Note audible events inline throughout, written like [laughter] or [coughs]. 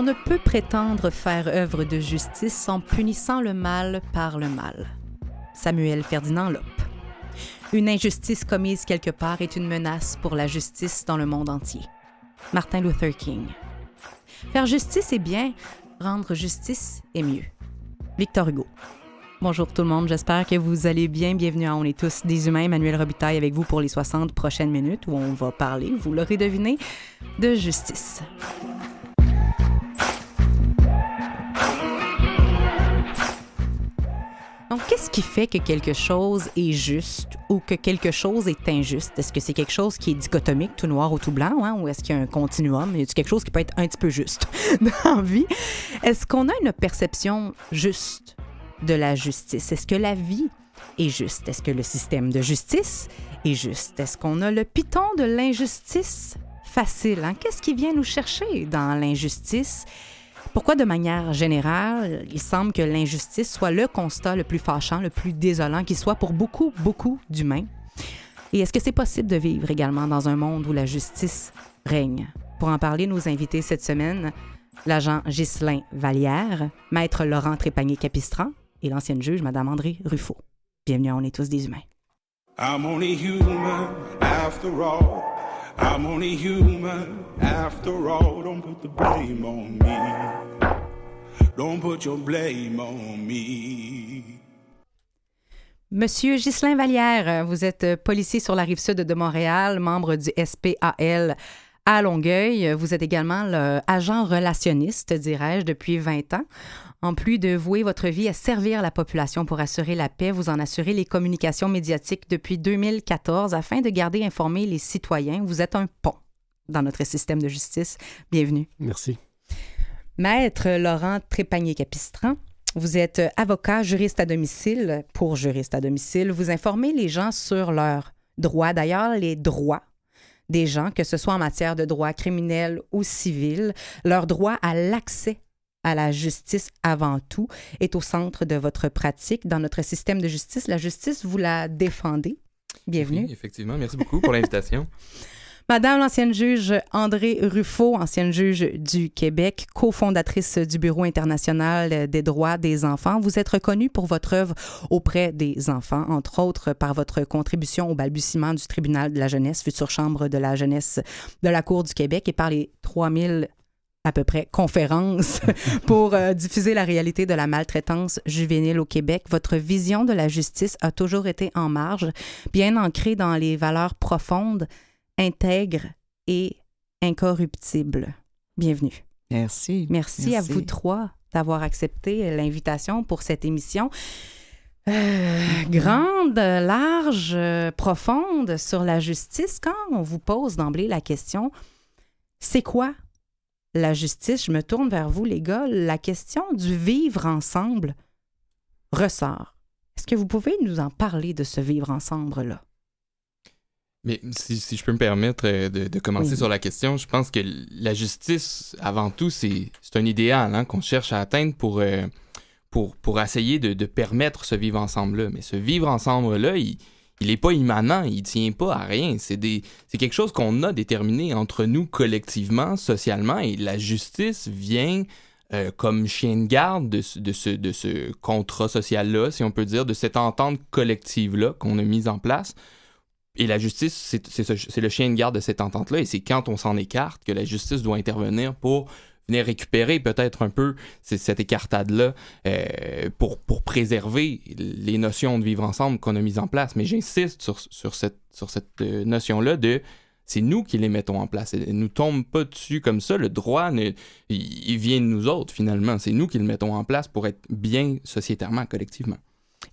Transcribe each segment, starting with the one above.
On ne peut prétendre faire œuvre de justice en punissant le mal par le mal. Samuel Ferdinand Lope. Une injustice commise quelque part est une menace pour la justice dans le monde entier. Martin Luther King. Faire justice est bien, rendre justice est mieux. Victor Hugo. Bonjour tout le monde, j'espère que vous allez bien. Bienvenue à On est tous des humains. Emmanuel Robitaille avec vous pour les 60 prochaines minutes où on va parler, vous l'aurez deviné, de justice. Donc, qu'est-ce qui fait que quelque chose est juste ou que quelque chose est injuste? Est-ce que c'est quelque chose qui est dichotomique, tout noir ou tout blanc, hein? ou est-ce qu'il y a un continuum? Y a quelque chose qui peut être un petit peu juste [laughs] dans la vie? Est-ce qu'on a une perception juste de la justice? Est-ce que la vie est juste? Est-ce que le système de justice est juste? Est-ce qu'on a le piton de l'injustice facile? Hein? Qu'est-ce qui vient nous chercher dans l'injustice? Pourquoi, de manière générale, il semble que l'injustice soit le constat le plus fâchant, le plus désolant qui soit pour beaucoup, beaucoup d'humains? Et est-ce que c'est possible de vivre également dans un monde où la justice règne? Pour en parler, nous invités cette semaine, l'agent Ghislain Vallière, maître Laurent Trépanier-Capistran et l'ancienne juge, Mme André Ruffo. Bienvenue à On est tous des humains. I'm only human after all. Don't put the blame on me. Don't put your blame on me. Monsieur Ghislain Vallière, vous êtes policier sur la rive sud de Montréal, membre du SPAL à Longueuil. Vous êtes également l'agent relationniste, dirais-je, depuis 20 ans. En plus de vouer votre vie à servir la population pour assurer la paix, vous en assurez les communications médiatiques depuis 2014 afin de garder informés les citoyens. Vous êtes un pont dans notre système de justice. Bienvenue. Merci. Maître Laurent Trépanier-Capistran, vous êtes avocat juriste à domicile pour juriste à domicile. Vous informez les gens sur leurs droits, d'ailleurs les droits des gens, que ce soit en matière de droit criminel ou civil, leur droit à l'accès à la justice avant tout est au centre de votre pratique. Dans notre système de justice, la justice, vous la défendez. Bienvenue. Oui, effectivement. Merci beaucoup pour l'invitation. [laughs] Madame l'ancienne juge André Ruffo, ancienne juge du Québec, cofondatrice du Bureau international des droits des enfants, vous êtes reconnue pour votre œuvre auprès des enfants, entre autres par votre contribution au balbutiement du tribunal de la jeunesse, future chambre de la jeunesse de la Cour du Québec, et par les 3000 à peu près conférences [laughs] pour euh, diffuser la réalité de la maltraitance juvénile au Québec. Votre vision de la justice a toujours été en marge, bien ancrée dans les valeurs profondes, intègres et incorruptibles. Bienvenue. Merci. Merci, à vous trois d'avoir accepté l'invitation pour cette émission. Euh, grande, large, profonde sur la justice, quand on vous pose d'emblée la question, c'est quoi la justice, je me tourne vers vous, les gars, la question du vivre ensemble ressort. Est-ce que vous pouvez nous en parler de ce vivre ensemble-là? Mais si, je peux me permettre euh, de, commencer sur la question, je pense que la justice, avant tout, c'est un idéal hein, qu'on cherche à atteindre pour, euh, pour, pour essayer de, de, permettre ce vivre ensemble-là. Mais ce vivre ensemble-là, il, il n'est pas immanent, il tient pas à rien. C'est des, c'est quelque chose qu'on a déterminé entre nous collectivement, socialement, et la justice vient euh, comme chien de garde de, de ce, de ce contrat social-là, si on peut dire, de cette entente collective-là qu'on a mise en place. Et la justice, c'est, le chien de garde de cette entente-là, et c'est quand on s'en écarte que la justice doit intervenir pour venir récupérer peut-être un peu cette écartade-là euh, pour, préserver les notions de vivre ensemble qu'on a mises en place. Mais j'insiste sur, cette, euh, notion-là de c'est nous qui les mettons en place. ne nous tombe pas dessus comme ça. Le droit, il, vient de nous autres, finalement. C'est nous qui le mettons en place pour être bien sociétairement, collectivement.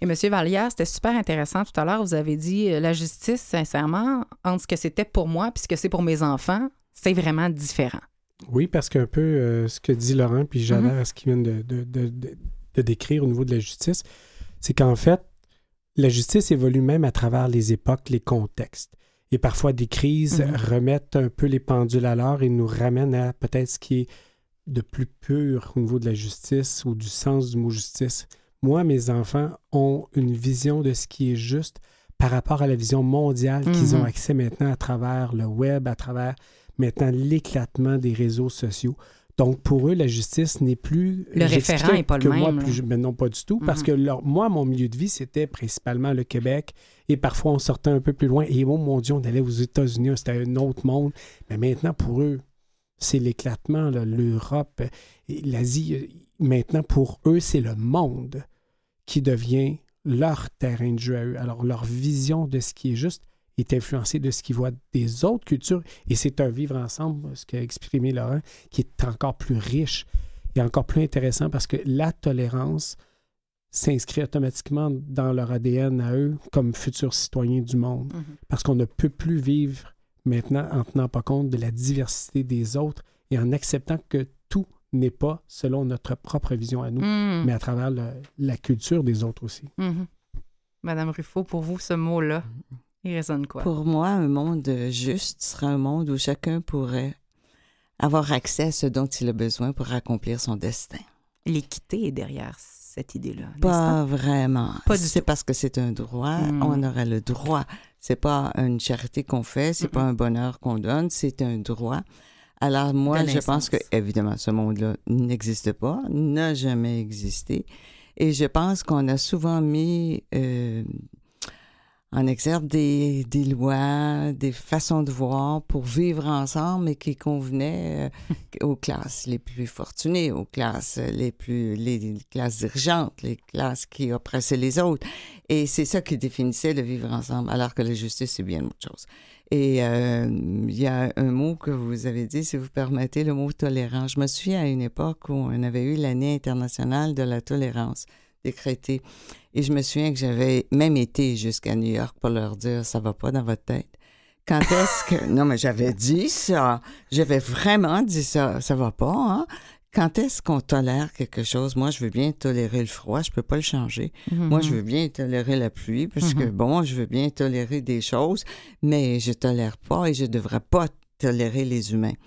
Et M. Vallière, c'était super intéressant tout à l'heure. Vous avez dit euh, la justice, sincèrement, entre ce que c'était pour moi et ce que c'est pour mes enfants, c'est vraiment différent. Oui, parce qu'un peu euh, ce que dit Laurent, puis j'adhère Mhm. à ce qu'il vient de, de- de- de- de décrire au niveau de la justice, c'est qu'en fait, la justice évolue même à travers les époques, les contextes. Et parfois, des crises Mhm. remettent un peu les pendules à l'heure et nous ramènent à peut-être ce qui est de plus pur au niveau de la justice ou du sens du mot justice. Moi, mes enfants ont une vision de ce qui est juste par rapport à la vision mondiale qu'ils Mhm. ont accès maintenant à travers le web, à travers maintenant l'éclatement des réseaux sociaux. Donc, pour eux, la justice n'est plus... Le j'expliquais référent est pas le que moi, même, plus, mais non, pas du tout, parce Mhm. que leur- moi, mon milieu de vie, c'était principalement le Québec, et parfois, on sortait un peu plus loin, et oh mon Dieu, on allait aux États-Unis, c'était un autre monde. Mais maintenant, pour eux, c'est l'éclatement, l'Europe, et l'Asie. Maintenant, pour eux, c'est le monde qui devient leur terrain de jeu à eux. Alors, leur vision de ce qui est juste est influencée de ce qu'ils voient des autres cultures. Et c'est un vivre ensemble, ce qu'a exprimé Laurent, qui est encore plus riche et encore plus intéressant parce que la tolérance s'inscrit automatiquement dans leur ADN à eux comme futurs citoyens du monde. Mhm. Parce qu'on ne peut plus vivre maintenant en tenant pas compte de la diversité des autres et en acceptant que tout n'est pas selon notre propre vision à nous, Mhm. mais à travers le- la culture des autres aussi. Mhm. Madame Ruffo, pour vous, ce mot-là, il résonne quoi? Pour moi, un monde juste sera un monde où chacun pourrait avoir accès à ce dont il a besoin pour accomplir son destin. L'équité est derrière cette idée-là. Pas vraiment. Pas du c'est tout. parce que c'est un droit, Mm. on aurait le droit. C'est pas une charité qu'on fait, c'est pas un bonheur qu'on donne, c'est un droit. Alors moi, je pense que évidemment ce monde-là n'existe pas, n'a jamais existé, et je pense qu'on a souvent mis euh, en exergue des, lois, des façons de voir pour vivre ensemble et qui convenaient euh, aux classes les plus fortunées, aux classes les plus les, les classes dirigeantes, les classes qui oppressaient les autres. Et c'est ça qui définissait le vivre ensemble, alors que la justice, c'est bien autre chose. Et euh, il y a un mot que vous avez dit, si vous permettez, le mot tolérant. Je me souviens à une époque où on avait eu l'année internationale de la tolérance décrétée. Et je me souviens que j'avais même été jusqu'à New York pour leur dire ça va pas dans votre tête. Quand est-ce que. [laughs] Non, mais j'avais dit ça. J'avais vraiment dit ça. Ça va pas, hein? Quand est-ce qu'on tolère quelque chose? Moi, je veux bien tolérer le froid, je peux pas le changer. Mhm. Moi, je veux bien tolérer la pluie, parce que, Mhm. bon, je veux bien tolérer des choses, mais je tolère pas et je devrais pas tolérer les humains.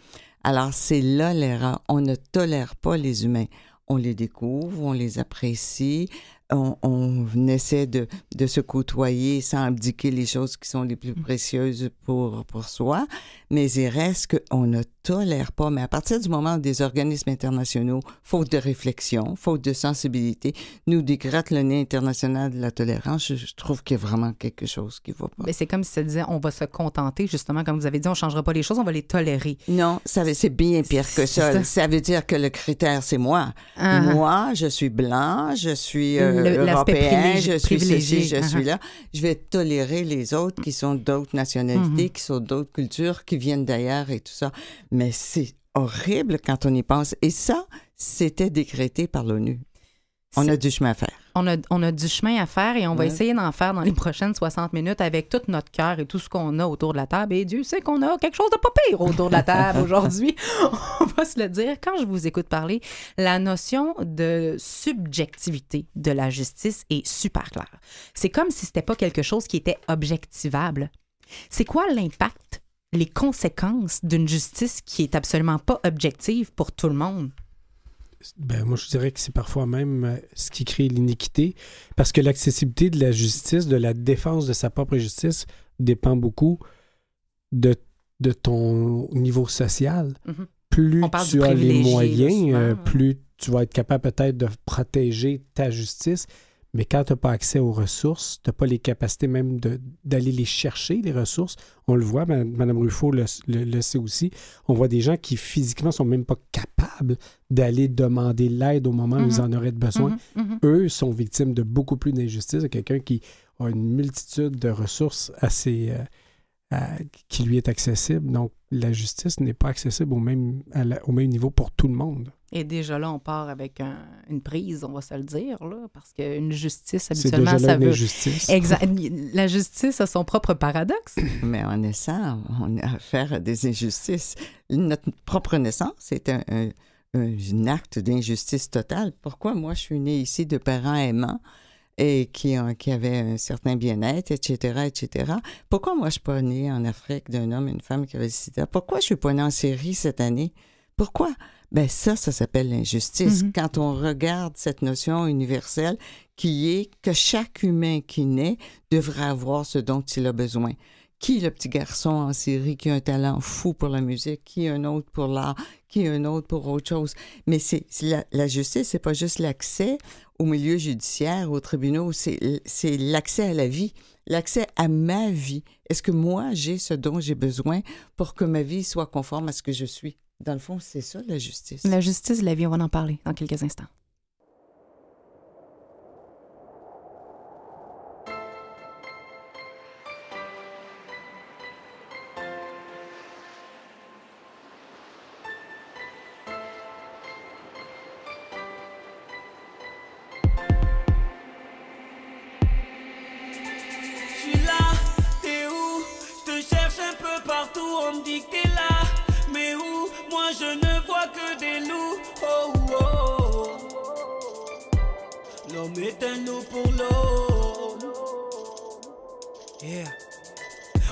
Alors, c'est là l'erreur. On ne tolère pas les humains. On les découvre, on les apprécie, on, on essaie de, de se côtoyer sans abdiquer les choses qui sont les plus précieuses pour, pour soi, mais il reste qu'on ne tolère pas. Mais à partir du moment où des organismes internationaux, faute de réflexion, faute de sensibilité, nous dégradent le nez international de la tolérance, je, je trouve qu'il y a vraiment quelque chose qui va pas. Mais c'est comme si ça disait on va se contenter, justement, comme vous avez dit, on ne changera pas les choses, on va les tolérer. Non, ça c'est bien pire que ça. ça. Ça veut dire que le critère, c'est moi. Ah. Moi, je suis blanc, je suis euh, européen, je suis privilégié, ceci, je suis là. Je vais tolérer les autres qui sont d'autres nationalités, Mhm. qui sont d'autres cultures, qui viennent d'ailleurs et tout ça. Mais c'est horrible quand on y pense. Et ça, c'était décrété par l'ONU. On a du chemin à faire. On a, on a du chemin à faire et on va essayer d'en faire dans les prochaines 60 minutes avec tout notre cœur et tout ce qu'on a autour de la table. Et Dieu sait qu'on a quelque chose de pas pire autour de la table [laughs] aujourd'hui. On va se le dire. Quand je vous écoute parler, la notion de subjectivité de la justice est super claire. C'est comme si c'était pas quelque chose qui était objectivable. C'est quoi l'impact, les conséquences d'une justice qui est absolument pas objective pour tout le monde? Ben, moi, je dirais que c'est parfois même euh, ce qui crée l'iniquité, parce que l'accessibilité de la justice, de la défense de sa propre justice, dépend beaucoup de, de ton niveau social. Mhm. Plus tu as les moyens, euh, plus tu vas être capable peut-être de protéger ta justice. Mais quand tu n'as pas accès aux ressources, tu n'as pas les capacités même d'aller les chercher, les ressources. On le voit, Mme Madame Ruffo le, le- le sait aussi. On voit des gens qui physiquement sont même pas capables d'aller demander l'aide au moment où ils en auraient besoin. Mhm, mhm. Eux sont victimes de beaucoup plus d'injustice que quelqu'un qui a une multitude de ressources assez, euh, à- qui lui est accessible. Donc, la justice n'est pas accessible au même, à la- au même niveau pour tout le monde. Et déjà là, on part avec un- une prise, on va se le dire, là, parce qu'une justice, habituellement, déjà là ça une veut... injustice. [laughs] Exact. La justice a son propre paradoxe. [coughs] Mais en naissant, on a affaire à des injustices. Notre propre naissance est un, un- un acte d'injustice totale. Pourquoi moi, je suis née ici de parents aimants et qui, ont- qui avaient un certain bien-être, etc., etc. Pourquoi moi, je suis pas née en Afrique d'un homme et une femme qui avaient le sida? Pourquoi je suis pas née en Syrie cette année? Pourquoi? Ben ça, ça s'appelle l'injustice. Mhm. Quand on regarde cette notion universelle qui est que chaque humain qui naît devrait avoir ce dont il a besoin. Qui le petit garçon en Syrie qui a un talent fou pour la musique, qui un autre pour l'art, qui un autre pour autre chose? Mais c'est la, la justice, c'est pas juste l'accès au milieu judiciaire, aux tribunaux, c'est l'accès à la vie, l'accès à ma vie. Est-ce que moi j'ai ce dont j'ai besoin pour que ma vie soit conforme à ce que je suis? Dans le fond, c'est ça la justice. La justice, la vie, on va en parler dans quelques instants.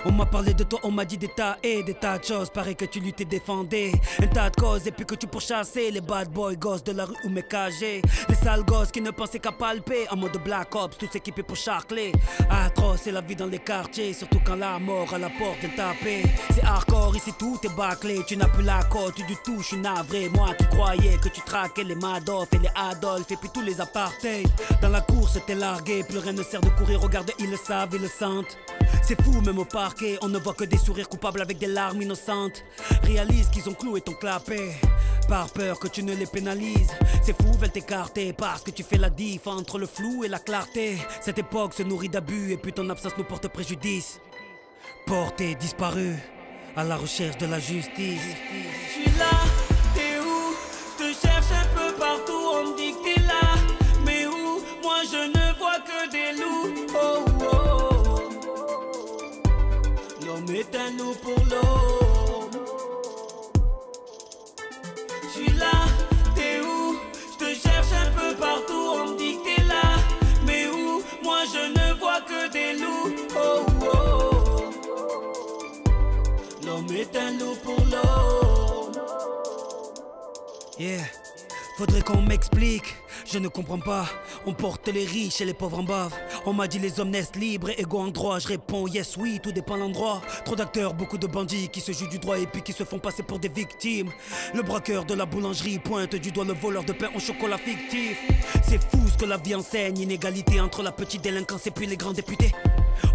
On m'a parlé de toi, on m'a dit des tas et des tas de choses. Pareil que tu luttais, défendais un tas de causes. Et puis que tu pourchassais les bad boys, gosses de la rue ou mes cagés. Les sales gosses qui ne pensaient qu'à palper. En mode Black Ops, tous équipés pour charcler. Atroce, c'est la vie dans les quartiers. Surtout quand la mort à la porte vient taper. C'est hardcore, ici tout est bâclé. Tu n'as plus la côte du tout, je suis navré. Moi qui croyais que tu traquais les Madoff et les Adolf. Et puis tous les apartheid. Dans la course, t'es largué. Plus rien ne sert de courir. Regarde, ils le savent, ils le sentent. C'est fou, même au parquet, on ne voit que des sourires coupables avec des larmes innocentes. Réalise qu'ils ont cloué ton clapet, par peur que tu ne les pénalises. C'est fou, veulent t'écarter parce que tu fais la diff entre le flou et la clarté. Cette époque se nourrit d'abus et puis ton absence nous porte préjudice. Porté, disparu, à la recherche de la justice. Est un loup pour l'eau. Je suis là, t'es où? Je te cherche un peu partout, on me dit que t'es là. Mais où? Moi je ne vois que des loups. Oh, oh, oh. L'homme est un loup pour l'eau. Yeah. Faudrait qu'on m'explique, je ne comprends pas. On porte les riches et les pauvres en bave. On m'a dit les hommes naissent libres et égaux en droit. Je réponds yes, oui, tout dépend l'endroit. Trop d'acteurs, beaucoup de bandits qui se jouent du droit et puis qui se font passer pour des victimes. Le braqueur de la boulangerie pointe du doigt le voleur de pain au chocolat fictif. C'est fou ce que la vie enseigne, inégalité entre la petite délinquance et puis les grands députés.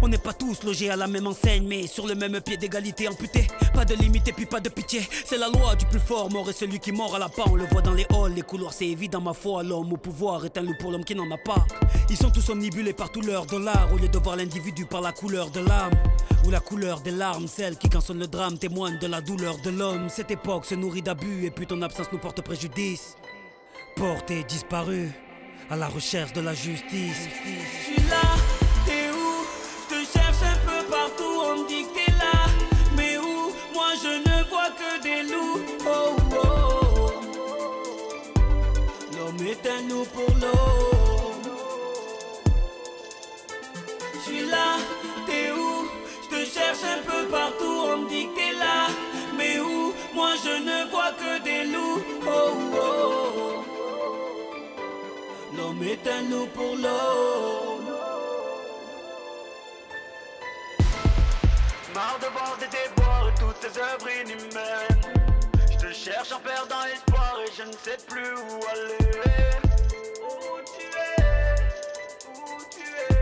On n'est pas tous logés à la même enseigne, mais sur le même pied d'égalité amputé. Pas de limite et puis pas de pitié. C'est la loi du plus fort, mort et celui qui mord à la part. On le voit dans les halls, les couloirs, c'est évident, ma foi. L'homme au pouvoir est un loup pour l'homme qui n'en a pas. Ils sont tous omnibulés par tout leur dollar, au lieu de voir l'individu par la couleur de l'âme. Ou la couleur des larmes, celle qui, quand le drame, témoigne de la douleur de l'homme. Cette époque se nourrit d'abus et puis ton absence nous porte préjudice. Porté, disparu, à la recherche de la justice. Je suis là, Loup pour l'eau. Je suis là, t'es où? Je te cherche un peu partout, on me dit que t'es là. Mais où? Moi je ne vois que des loups. Oh, oh, oh. Est un loup pour l'eau. Marre de voir des déboires et toutes ces œuvres inhumaines. Je te cherche en perdant espoir je ne sais plus où aller. Où tu es? Où tu es?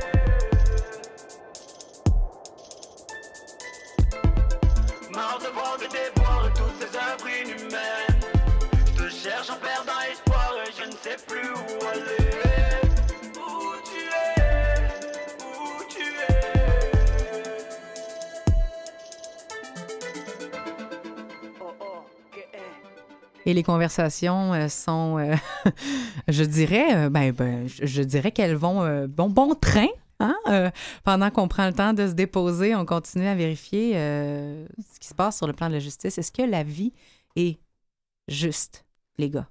Marre de voir des déboires et toutes ces œuvres inhumaines. Je te cherche en perdant espoir et je ne sais plus où aller. Et les conversations euh, sont, euh, [laughs] je dirais, euh, ben, ben, je, je dirais qu'elles vont euh, bon, bon train. hein, pendant qu'on prend le temps de se déposer, on continue à vérifier ce qui se passe sur le plan de la justice. Est-ce que la vie est juste, les gars?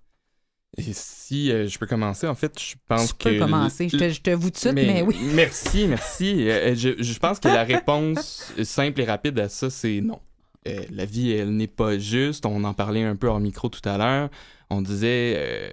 Et si euh, je peux commencer, en fait, je pense tu que... peux commencer. Je te, je te vous de suite, mais, oui. Merci, merci. Euh, je, je pense que la [laughs] réponse simple et rapide à ça, c'est non. Euh, la vie, elle n'est pas juste. On en parlait un peu hors micro tout à l'heure. On disait, euh,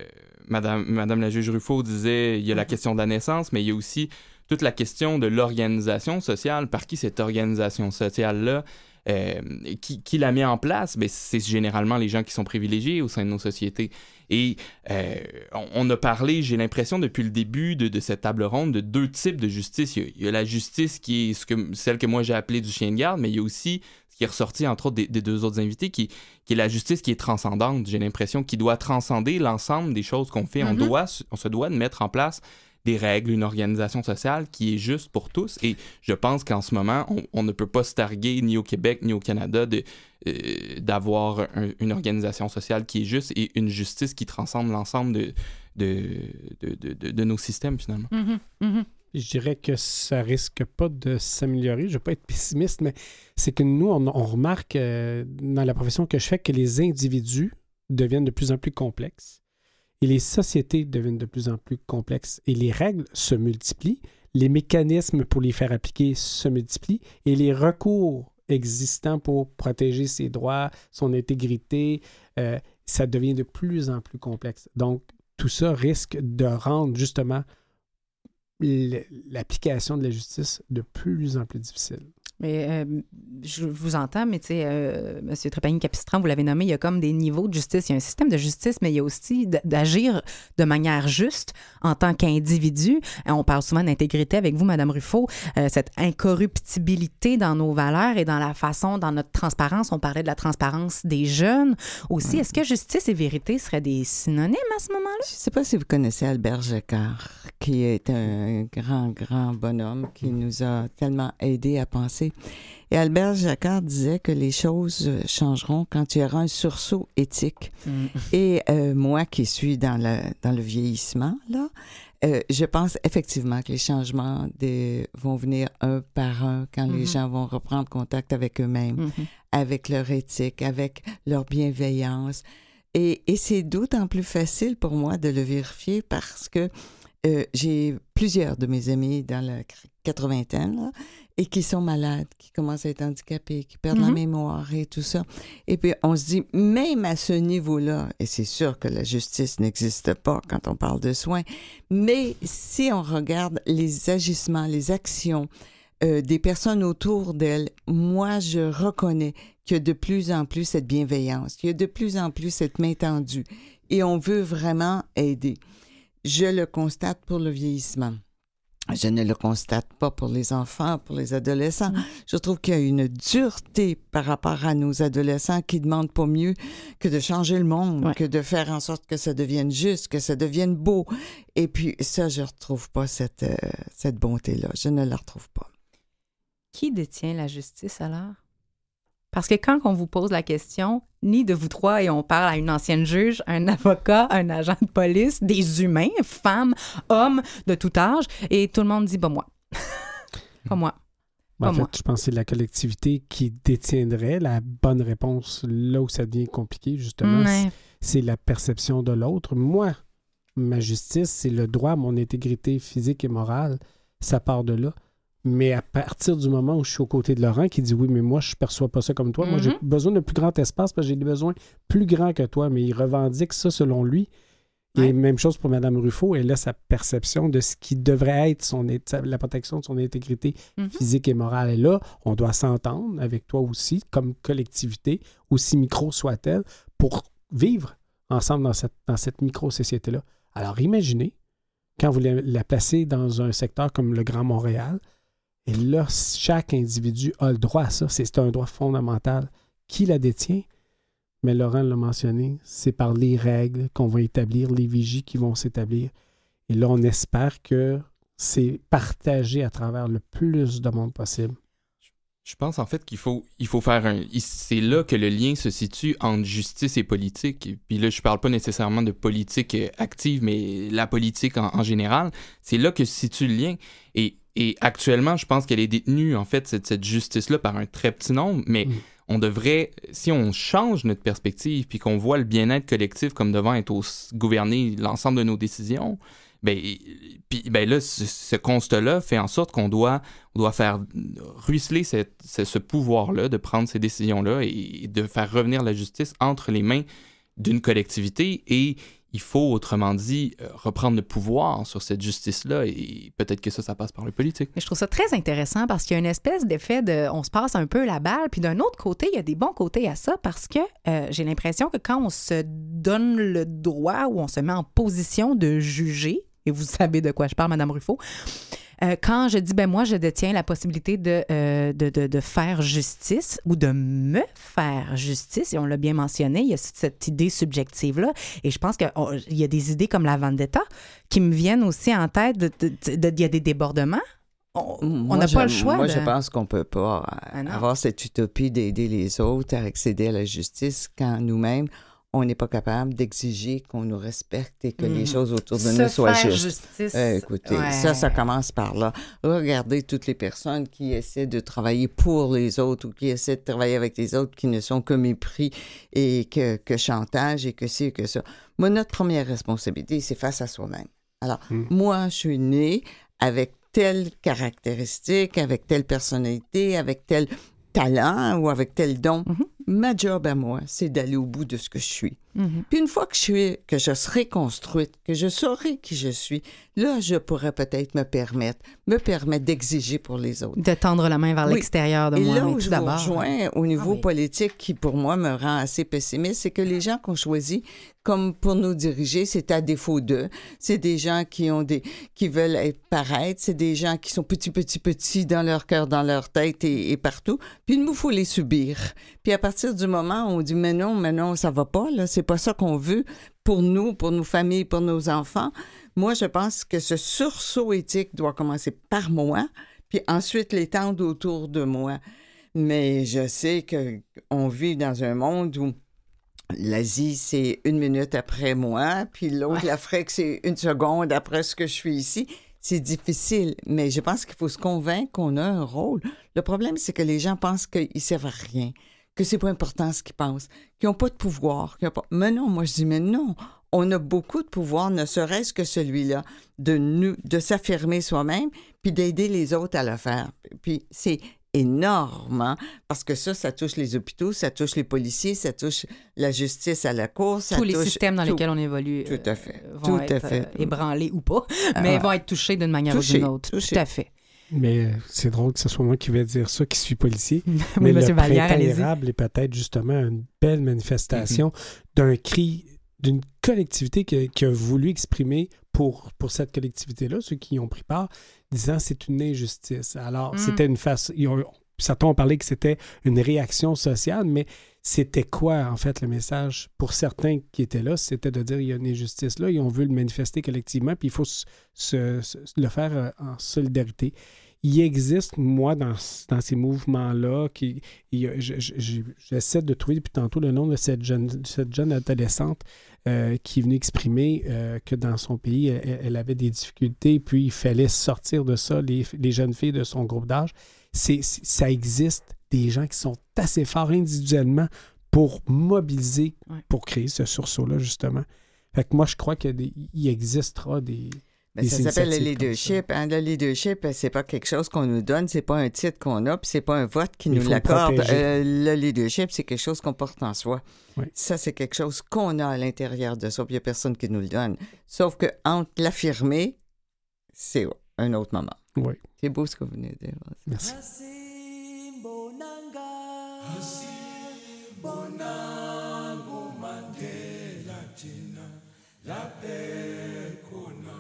Madame, Madame la juge Ruffo disait, il y a la question de la naissance, mais il y a aussi toute la question de l'organisation sociale. Par qui cette organisation sociale-là, euh, qui, qui la met en place? Ben, c'est généralement les gens qui sont privilégiés au sein de nos sociétés. Et euh, on, on a parlé, j'ai l'impression, depuis le début de, de cette table ronde, de deux types de justice. Il y a, il y a la justice qui est ce que, celle que moi j'ai appelée du chien de garde, mais il y a aussi ce qui est ressorti, entre autres, des, des deux autres invités, qui, qui est la justice qui est transcendante. J'ai l'impression qu'il doit transcender l'ensemble des choses qu'on fait. on, Mhm. doit, on se doit de mettre en place des règles, une organisation sociale qui est juste pour tous. Et je pense qu'en ce moment, on, on ne peut pas se targuer ni au Québec ni au Canada euh, d'avoir un- une organisation sociale qui est juste et une justice qui transcende l'ensemble de, de, de, de- de- de nos systèmes, finalement. Mhm, mhm. Je dirais que ça risque pas de s'améliorer. Je ne veux pas être pessimiste, mais c'est que nous, on, on remarque euh, dans la profession que je fais que les individus deviennent de plus en plus complexes et les sociétés deviennent de plus en plus complexes et les règles se multiplient, les mécanismes pour les faire appliquer se multiplient et les recours existants pour protéger ses droits, son intégrité, euh, ça devient de plus en plus complexe. Donc, tout ça risque de rendre justement l'application de la justice de plus en plus difficile. Mais euh, je vous entends, mais tu sais, euh, M. Trépagny-Capistran, vous l'avez nommé, il y a comme des niveaux de justice. Il y a un système de justice, mais il y a aussi d'agir de manière juste en tant qu'individu. Euh, On parle souvent d'intégrité avec vous, Madame Ruffo, cette incorruptibilité dans nos valeurs et dans la façon, dans notre transparence. On parlait de la transparence des jeunes aussi. Est-ce que justice et vérité seraient des synonymes à ce moment-là? Je ne sais pas si vous connaissez Albert Jacquard, qui est un grand, grand bonhomme qui nous a tellement aidés à penser. Et Albert Jacquard disait que les choses changeront quand il y aura un sursaut éthique. Et euh, moi qui suis dans le, dans le vieillissement, là, euh, je pense effectivement que les changements des- vont venir un par un quand les Mhm. gens vont reprendre contact avec eux-mêmes Mhm. avec leur éthique, avec leur bienveillance. Et, et c'est d'autant plus facile pour moi de le vérifier parce que euh, j'ai plusieurs de mes amis dans la quatre-vingtaine et qui sont malades, qui commencent à être handicapés, qui perdent la Mhm. mémoire et tout ça. Et puis on se dit, même à ce niveau-là, et c'est sûr que la justice n'existe pas quand on parle de soins, mais si on regarde les agissements, les actions, euh, des personnes autour d'elle, moi, je reconnais qu'il y a de plus en plus cette bienveillance, qu'il y a de plus en plus cette main tendue et on veut vraiment aider. Je le constate pour le vieillissement. Je ne le constate pas pour les enfants, pour les adolescents. Je trouve qu'il y a une dureté par rapport à nos adolescents qui demandent pas mieux que de changer le monde, Ouais. que de faire en sorte que ça devienne juste, que ça devienne beau. Et puis ça, je retrouve pas cette, euh, cette bonté-là. Je ne la retrouve pas. Qui détient la justice alors? Parce que quand on vous pose la question, ni de vous trois, et on parle à une ancienne juge, un avocat, un agent de police, des humains, femmes, hommes de tout âge, et tout le monde dit, bah moi. [laughs] pas moi. Ben, en fait, je pense que c'est la collectivité qui détiendrait la bonne réponse là où ça devient compliqué, justement. Ouais. C'est la perception de l'autre. Moi, ma justice, c'est le droit à mon intégrité physique et morale. Ça part de là. Mais à partir du moment où je suis aux côtés de Laurent qui dit oui, mais moi, je perçois pas ça comme toi. Moi, j'ai Mhm. besoin de plus grand espace parce que j'ai des besoins plus grands que toi. Mais il revendique ça selon lui. Et Ouais. même chose pour Mme Ruffo. Elle a sa perception de ce qui devrait être son, la protection de son intégrité Mhm. physique et morale. Et là, on doit s'entendre avec toi aussi, comme collectivité, aussi micro soit-elle, pour vivre ensemble dans cette, dans cette micro-société-là. Alors imaginez, quand vous la, la placez dans un secteur comme le Grand Montréal, et là, chaque individu a le droit à ça. C'est un droit fondamental. Qui la détient? Mais Laurent l'a mentionné, c'est par les règles qu'on va établir, les vigies qui vont s'établir. Et là, on espère que c'est partagé à travers le plus de monde possible. Je pense en fait qu'il faut, il faut faire un. C'est là que le lien se situe entre justice et politique. Et Puis là, je parle pas nécessairement de politique euh, active, mais la politique en, en général. C'est là que se situe le lien. Et, et actuellement, je pense qu'elle est détenue, en fait, cette, cette justice-là par un très petit nombre. Mais Mm. on devrait, si on change notre perspective, puis qu'on voit le bien-être collectif comme devant être au, gouverner l'ensemble de nos décisions, ben, puis, ben là, ce, ce constat-là fait en sorte qu'on doit, on doit faire ruisseler cette- ce, ce pouvoir-là de prendre ces décisions-là et, de faire revenir la justice entre les mains d'une collectivité et il faut, autrement dit, euh, reprendre le pouvoir sur cette justice-là et peut-être que ça, ça passe par le politique. Mais je trouve ça très intéressant parce qu'il y a une espèce d'effet de on se passe un peu la balle, puis d'un autre côté, il y a des bons côtés à ça parce que euh, j'ai l'impression que quand on se donne le droit ou on se met en position de juger, et vous [laughs] savez de quoi je parle, Madame Ruffo, euh, quand je dis, ben moi, je détiens la possibilité de, euh, de, de- de faire justice ou de me faire justice, et on l'a bien mentionné, il y a cette- idée subjective-là. Et je pense qu'il y a des idées comme la vendetta qui me viennent aussi en tête. Il y a des débordements. On n'a pas le choix. Moi, de- je pense qu'on peut pas Ah avoir cette utopie d'aider les autres à accéder à la justice quand nous-mêmes, on n'est pas capable d'exiger qu'on nous respecte et que les Mhm. choses autour de Se nous soient faire justes. justice. Euh, écoutez, Ouais. ça, ça commence par là. Regardez toutes les personnes qui essaient de travailler pour les autres ou qui essaient de travailler avec les autres qui ne sont que mépris et que, que chantage et que ci et que ça. Moi, notre première responsabilité, c'est face à soi-même. Alors, Mm. moi, je suis née avec telle caractéristique, avec telle personnalité, avec tel talent ou avec tel don. Mhm. Ma job à moi, c'est d'aller au bout de ce que je suis. Mhm. Puis une fois que je suis, que je serai construite, que je saurai qui je suis, là, je pourrais peut-être me permettre, me permettre d'exiger pour les autres. De tendre la main vers Oui. l'extérieur de Et moi, là où je vous rejoins au niveau oui. politique, qui pour moi me rend assez pessimiste, c'est que les gens qu'on choisit comme pour nous diriger, c'est à défaut d'eux. C'est des gens qui ont des, qui veulent être paraître. C'est des gens qui sont petits, petits, petits dans leur cœur, dans leur tête et, et partout. Puis il nous faut les subir. Puis à partir du moment où on dit mais non, mais non, ça va pas là, c'est pas ça qu'on veut pour nous, pour nos familles, pour nos enfants. Moi, je pense que ce sursaut éthique doit commencer par moi, puis ensuite l'étendre autour de moi. Mais je sais que on vit dans un monde où l'Asie, c'est une minute après moi, puis l'autre, l'Afrique, c'est une seconde après ce que je suis ici. C'est difficile, mais je pense qu'il faut se convaincre qu'on a un rôle. Le problème, c'est que les gens pensent qu'ils servent à rien, que c'est pas important ce qu'ils pensent, qu'ils n'ont pas de pouvoir. qu'ils ont pas... Mais non, moi je dis, mais non, on a beaucoup de pouvoir, ne serait-ce que celui-là, de nous, de s'affirmer soi-même, puis d'aider les autres à le faire. Puis c'est énorme, hein, parce que ça, ça touche les hôpitaux, ça touche les policiers, ça touche la justice à la cour, ça Tous les systèmes dans tout. lesquels on évolue Tout à euh, fait. vont Tout à être fait. euh, ébranlés ou pas, mais Ah. vont être touchés d'une manière ou d'une autre. Tout à fait. Mais euh, c'est drôle que ce soit moi qui vais dire ça, qui suis policier. [laughs] oui, Mais Monsieur le Vallière, printemps est peut-être justement une belle manifestation d'un cri d'une collectivité qui, qui a voulu exprimer pour, pour cette collectivité-là, ceux qui y ont pris part, disant c'est une injustice. Alors, Mm. c'était une ont- Certains ont parlé que c'était une réaction sociale, mais c'était quoi, en fait, le message pour certains qui étaient là? C'était de dire il y a une injustice là, ils ont voulu le manifester collectivement, puis il faut se- le faire euh, en solidarité. Il existe, moi, dans, ces mouvements-là, j'essaie de trouver depuis tantôt le nom de cette jeune, cette adolescente euh, qui venue exprimer euh, que dans son pays, elle, avait des difficultés, puis il fallait sortir de ça, les, les jeunes filles de son groupe d'âge. Ça existe des gens qui sont assez forts individuellement pour mobiliser, Ouais. pour créer ce sursaut-là, justement. Fait que moi, je crois qu'il existera des... Ben, des ça s'appelle le leadership. Hein? Le leadership, euh, c'est pas quelque chose qu'on nous donne, c'est pas un titre qu'on a, puis c'est pas un vote qui Il nous l'accorde. Euh, le leadership, c'est quelque chose qu'on porte en soi. Oui. Ça, c'est quelque chose qu'on a à l'intérieur de soi, puis il n'y a personne qui nous le donne. Sauf que entre l'affirmer, c'est un autre moment. Oui, C'est beau ce que vous venez de dire. merci. asibonanga umandela thina lapha khona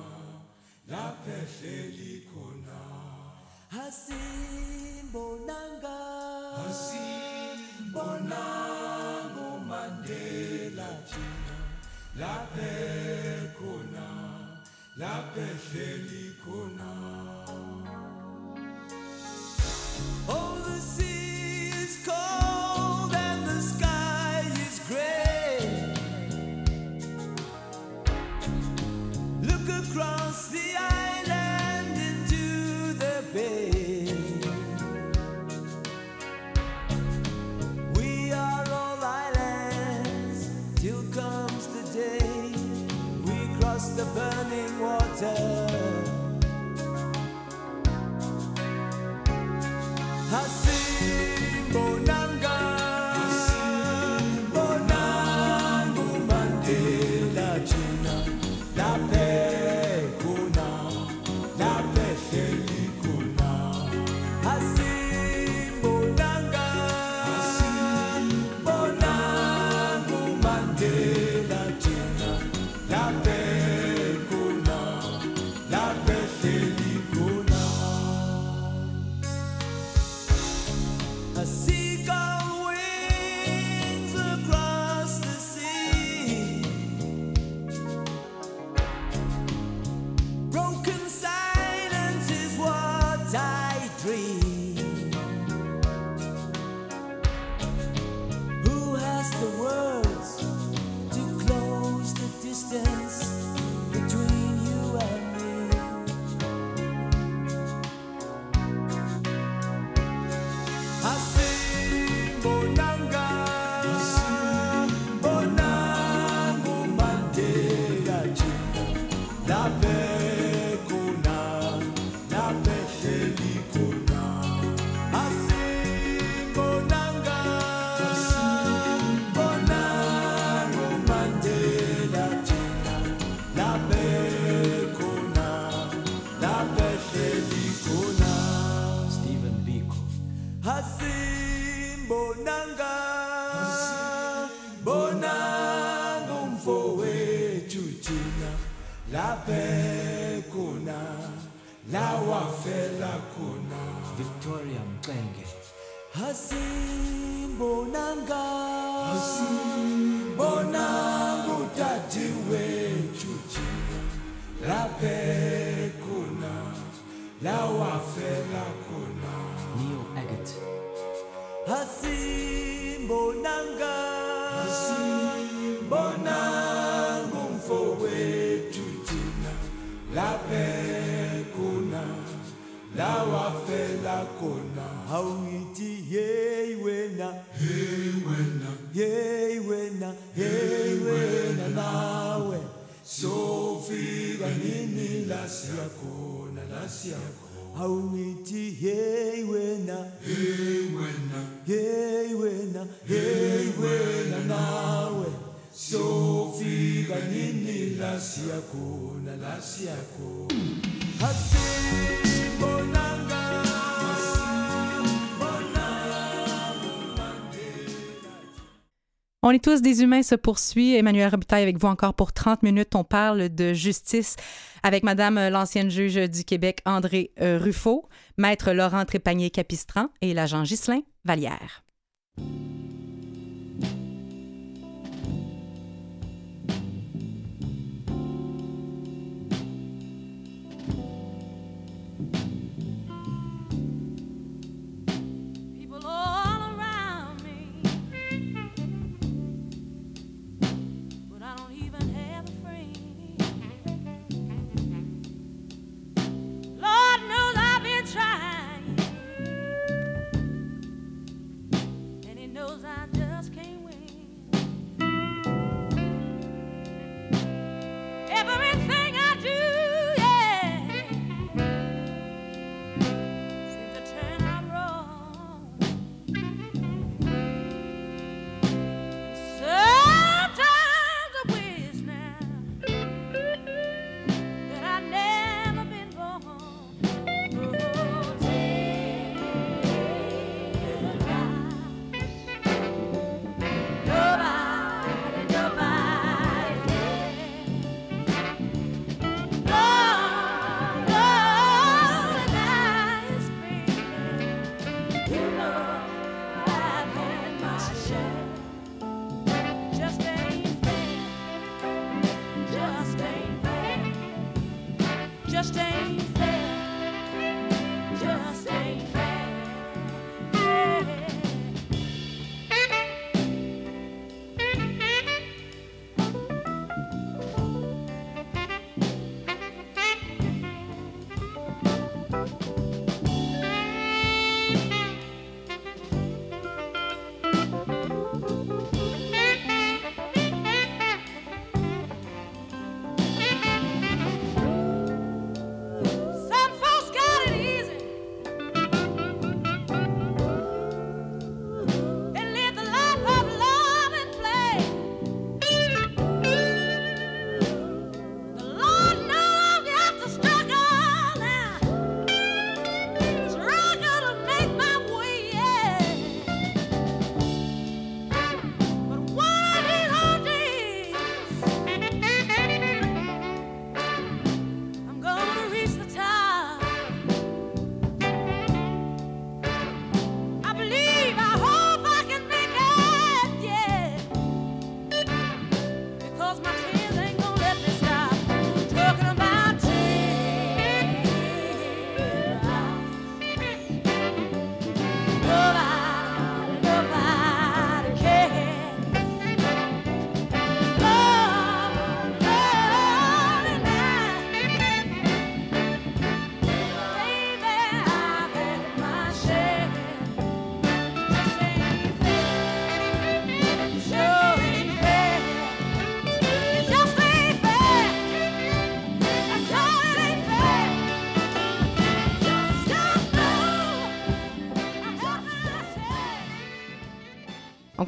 lapha ehleli khona asibonanga asibonanga umandela thina lapha khona lapha ehleli khona On est tous des humains se poursuit. Emmanuel Robitaille avec vous encore pour 30 minutes. On parle de justice avec Madame euh, l'ancienne juge du Québec, André euh, Ruffo, Maître Laurent Trépanier-Capistran et l'agent Ghislain Vallière.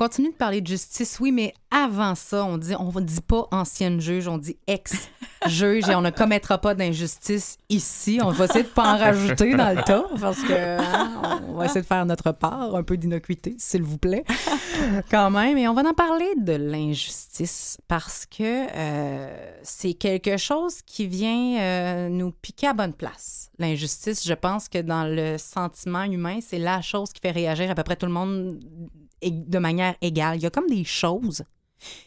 Continue de parler de justice, oui, mais avant ça, on dit, on dit pas ancienne juge, on dit ex-juge et on ne commettra pas d'injustice ici. On va essayer de pas en rajouter dans le tas parce que hein, on va essayer de faire notre part, un peu d'innocuité, s'il vous plaît, quand même. Et on va en parler de l'injustice parce que euh, c'est quelque chose qui vient euh, nous piquer à bonne place. L'injustice, je pense que dans le sentiment humain, c'est la chose qui fait réagir à peu près tout le monde de manière égale. Il y a comme des choses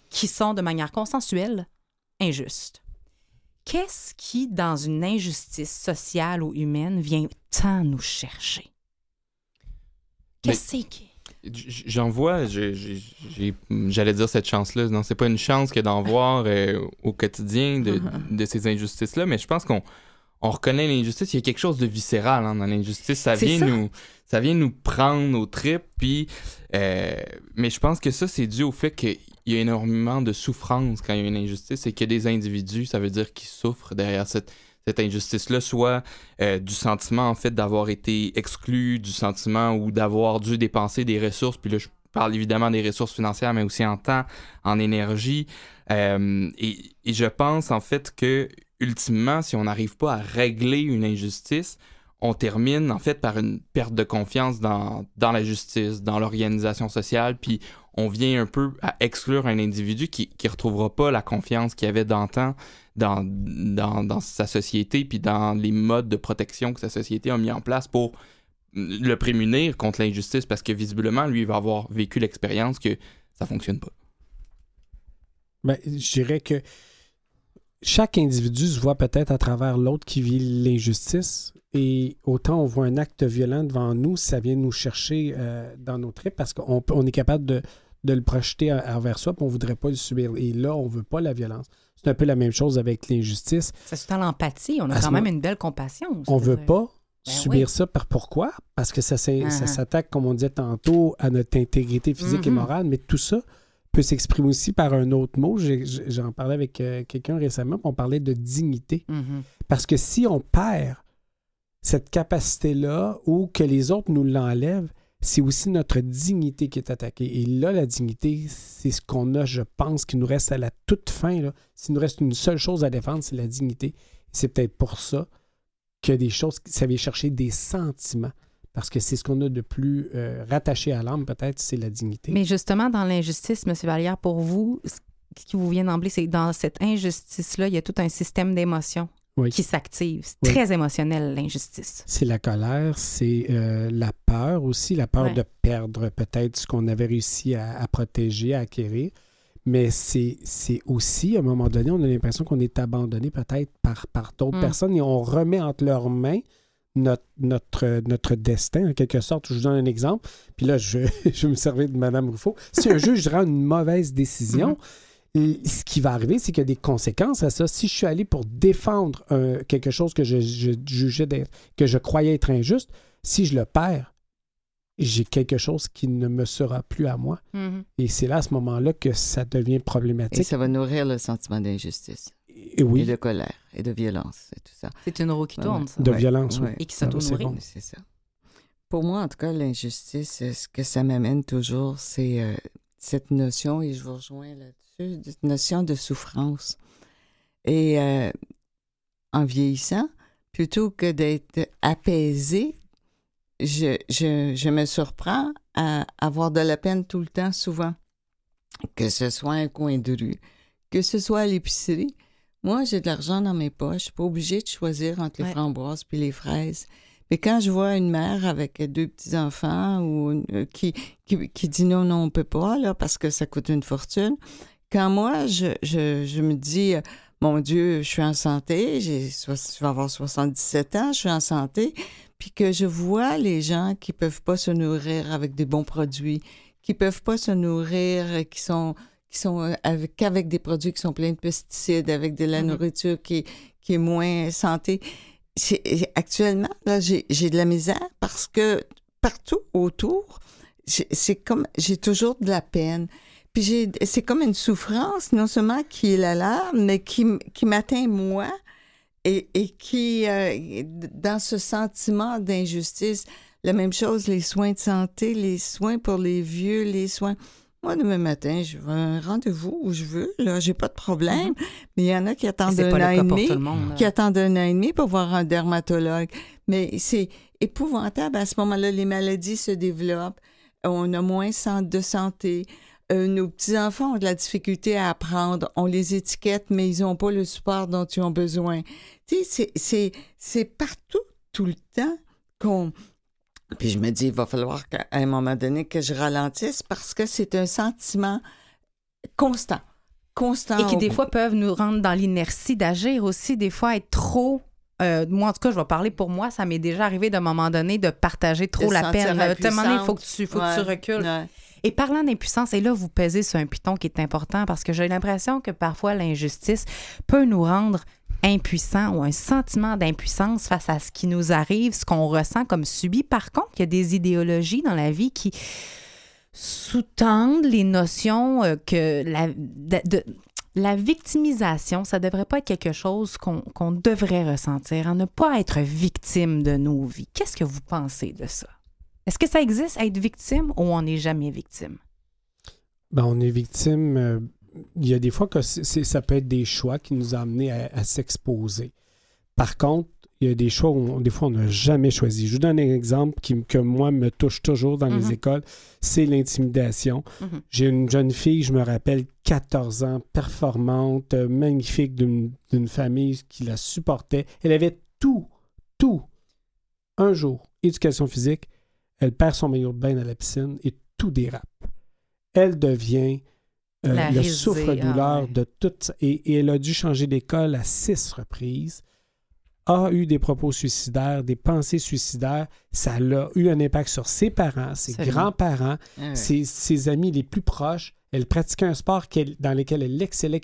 qui sont de manière consensuelle injustes. Qu'est-ce qui, dans une injustice sociale ou humaine, vient tant nous chercher? Qu'est-ce qui? J'en vois, j'allais dire cette chance-là. Non, c'est pas une chance que d'en voir euh, au quotidien de, de ces injustices-là, mais je pense qu'on on reconnaît l'injustice. Il y a quelque chose de viscéral hein, dans l'injustice. Ça vient ça. nous, ça vient nous prendre aux tripes. Puis, euh, mais je pense que ça, c'est dû au fait qu'il y a énormément de souffrance quand il y a une injustice et qu'il y a des individus, ça veut dire qui souffrent derrière cette cette injustice-là, soit euh, du sentiment en fait d'avoir été exclu, du sentiment ou d'avoir dû dépenser des ressources, puis là je parle évidemment des ressources financières, mais aussi en temps, en énergie. Euh, et, et je pense en fait que ultimement, si on n'arrive pas à régler une injustice, on termine en fait par une perte de confiance dans, la justice, dans l'organisation sociale, puis on vient un peu à exclure un individu qui ne retrouvera pas la confiance qu'il avait d'antan dans, dans, dans sa société, puis dans les modes de protection que sa société a mis en place pour le prémunir contre l'injustice, parce que visiblement, lui, il va avoir vécu l'expérience que ça fonctionne pas. Ben, je dirais que chaque individu se voit peut-être à travers l'autre qui vit l'injustice. Et autant on voit un acte violent devant nous, ça vient nous chercher euh, dans nos tripes parce qu'on on est capable de, de le projeter envers soi, puis on ne voudrait pas le subir. Et là, on ne veut pas la violence. C'est un peu la même chose avec l'injustice. Ça sous l'empathie. On a À quand même moment- une belle compassion. On veux veut pas Ben subir oui. ça. Par pourquoi? Parce que ça, ça Uh-huh. s'attaque, comme on disait tantôt, à notre intégrité physique et Mhm. morale, mais tout ça peut s'exprimer aussi par un autre mot. J'en parlais avec euh, quelqu'un récemment, on parlait de dignité. Mhm. Parce que si on perd cette capacité-là ou que les autres nous l'enlèvent, c'est aussi notre dignité qui est attaquée. Et là, la dignité, c'est ce qu'on a, je pense, qui nous reste à la toute fin. S'il nous reste une seule chose à défendre, c'est la dignité. C'est peut-être pour ça que des choses, ça vient chercher des sentiments. Parce que c'est ce qu'on a de plus euh, rattaché à l'âme, peut-être, c'est la dignité. Mais justement, dans l'injustice, M. Vallière, pour vous, ce qui vous vient d'emblée, c'est que dans cette injustice-là, il y a tout un système d'émotions Oui. qui s'active. C'est Oui. très émotionnel, l'injustice. C'est la colère, c'est euh, la peur aussi, la peur Ouais. de perdre peut-être ce qu'on avait réussi à, à protéger, à acquérir. Mais c'est c'est aussi, à un moment donné, on a l'impression qu'on est abandonné peut-être par, par d'autres Mm. personnes et on remet entre leurs mains notre, notre, notre destin, en quelque sorte. Je vous donne un exemple. Puis là, je, [laughs] je vais me servir de Mme Ruffo. Si un juge rend une mauvaise décision, et ce qui va arriver, c'est qu'il y a des conséquences à ça. Si je suis allé pour défendre un- quelque chose que je, je jugeais d'être- que je croyais être injuste, si je le perds, j'ai quelque chose qui ne me sera plus à moi. Mhm. Et c'est là, à ce moment-là, que ça devient Et problématique. ça va nourrir le sentiment d'injustice Et de colère et de violence et tout ça. C'est une roue qui Ouais, tourne, ça. de Ouais, violence, oui. Et qui c'est s'auto-nourrit. bon. C'est ça. Pour moi, en tout cas, l'injustice, euh, ce que ça m'amène toujours, c'est euh, cette notion, et je vous rejoins là-dessus, cette notion de souffrance. Et euh, en vieillissant, plutôt que d'être apaisé, je, je, je me surprends à avoir de la peine tout le temps, souvent. Que ce soit un coin de rue, que ce soit à l'épicerie. Moi, j'ai de l'argent dans mes poches. Je suis pas obligée de choisir entre les Ouais. framboises puis les fraises. Mais quand je vois une mère avec deux petits-enfants ou euh, qui, qui, qui dit non, non, on peut pas, là, parce que ça coûte une fortune, quand moi, je, je, je me dis, euh, mon Dieu, je suis en santé, j'ai, je vais avoir 77 ans, je suis en santé, puis que je vois les gens qui peuvent pas se nourrir avec des bons produits, qui peuvent pas se nourrir, euh, qui sont qui sont euh, avec, qu'avec des produits qui sont pleins de pesticides, avec de la Mhm. nourriture qui, qui est moins santé. C'est- Actuellement, là, j'ai j'ai de la misère parce que partout autour, j'ai- c'est comme j'ai toujours de la peine. Puis j'ai c'est comme une souffrance, non seulement qui est là là, mais qui, qui m'atteint moi et, et qui, euh, dans ce sentiment d'injustice, la même chose, les soins de santé, les soins pour les vieux, les soins. Moi, demain matin, je vais à un rendez-vous où je veux. Là, j'ai pas de problème. Mais il y en a qui attendent un an et demi monde. qui attendent un an et demi pour voir un dermatologue. Mais c'est épouvantable. À ce moment-là, les maladies se développent. On a moins de santé. Euh, nos petits-enfants ont de la difficulté à apprendre. On les étiquette, mais ils n'ont pas le support dont ils ont besoin. Tu sais, c'est- c'est- c'est partout, tout le temps, qu'on... Puis je me dis, il va falloir qu'à un moment donné que je ralentisse parce que c'est un sentiment constant. Constant. Et qui, des fois, peuvent nous rendre dans l'inertie d'agir aussi, des fois, être trop. euh, moi, en tout cas, je vais parler pour moi. Ça m'est déjà arrivé d'un moment donné de partager trop De la peine. À un moment donné, il faut que tu, faut que tu recules. ouais. Et parlant d'impuissance, et là, vous pesez sur un piton qui est important parce que j'ai l'impression que parfois l'injustice peut nous rendre impuissants ou un sentiment d'impuissance face à ce qui nous arrive, ce qu'on ressent comme subi. Par contre, il y a des idéologies dans la vie qui sous-tendent les notions euh, que la, victimisation, ça devrait pas être quelque chose qu'on devrait ressentir, à ne pas être victime de nos vies. Qu'est-ce que vous pensez de ça? Est-ce que ça existe, être victime, ou on n'est jamais victime? Ben, on est victime. Il y a des fois que ça peut être des choix qui nous ont amenés à, à s'exposer. Par contre, il y a des choix où on- des fois on n'a jamais choisi. Je vous donne un exemple qui, que moi me touche toujours dans Mhm. les écoles, c'est l'intimidation. Mhm. J'ai une jeune fille, je me rappelle, 14 ans, performante, euh, magnifique, d'une d'une famille qui la supportait. Elle avait tout, tout. Un jour, éducation physique, elle perd son maillot de bain dans la piscine et tout dérape. Elle devient euh, le souffre-douleur ah de toute. Et, et elle a dû changer d'école à six reprises. A eu des propos suicidaires, des pensées suicidaires. Ça a eu un impact sur ses parents, ses grands-parents, Ah ses, ses amis les plus proches. Elle pratiquait un sport dans lequel elle excellait.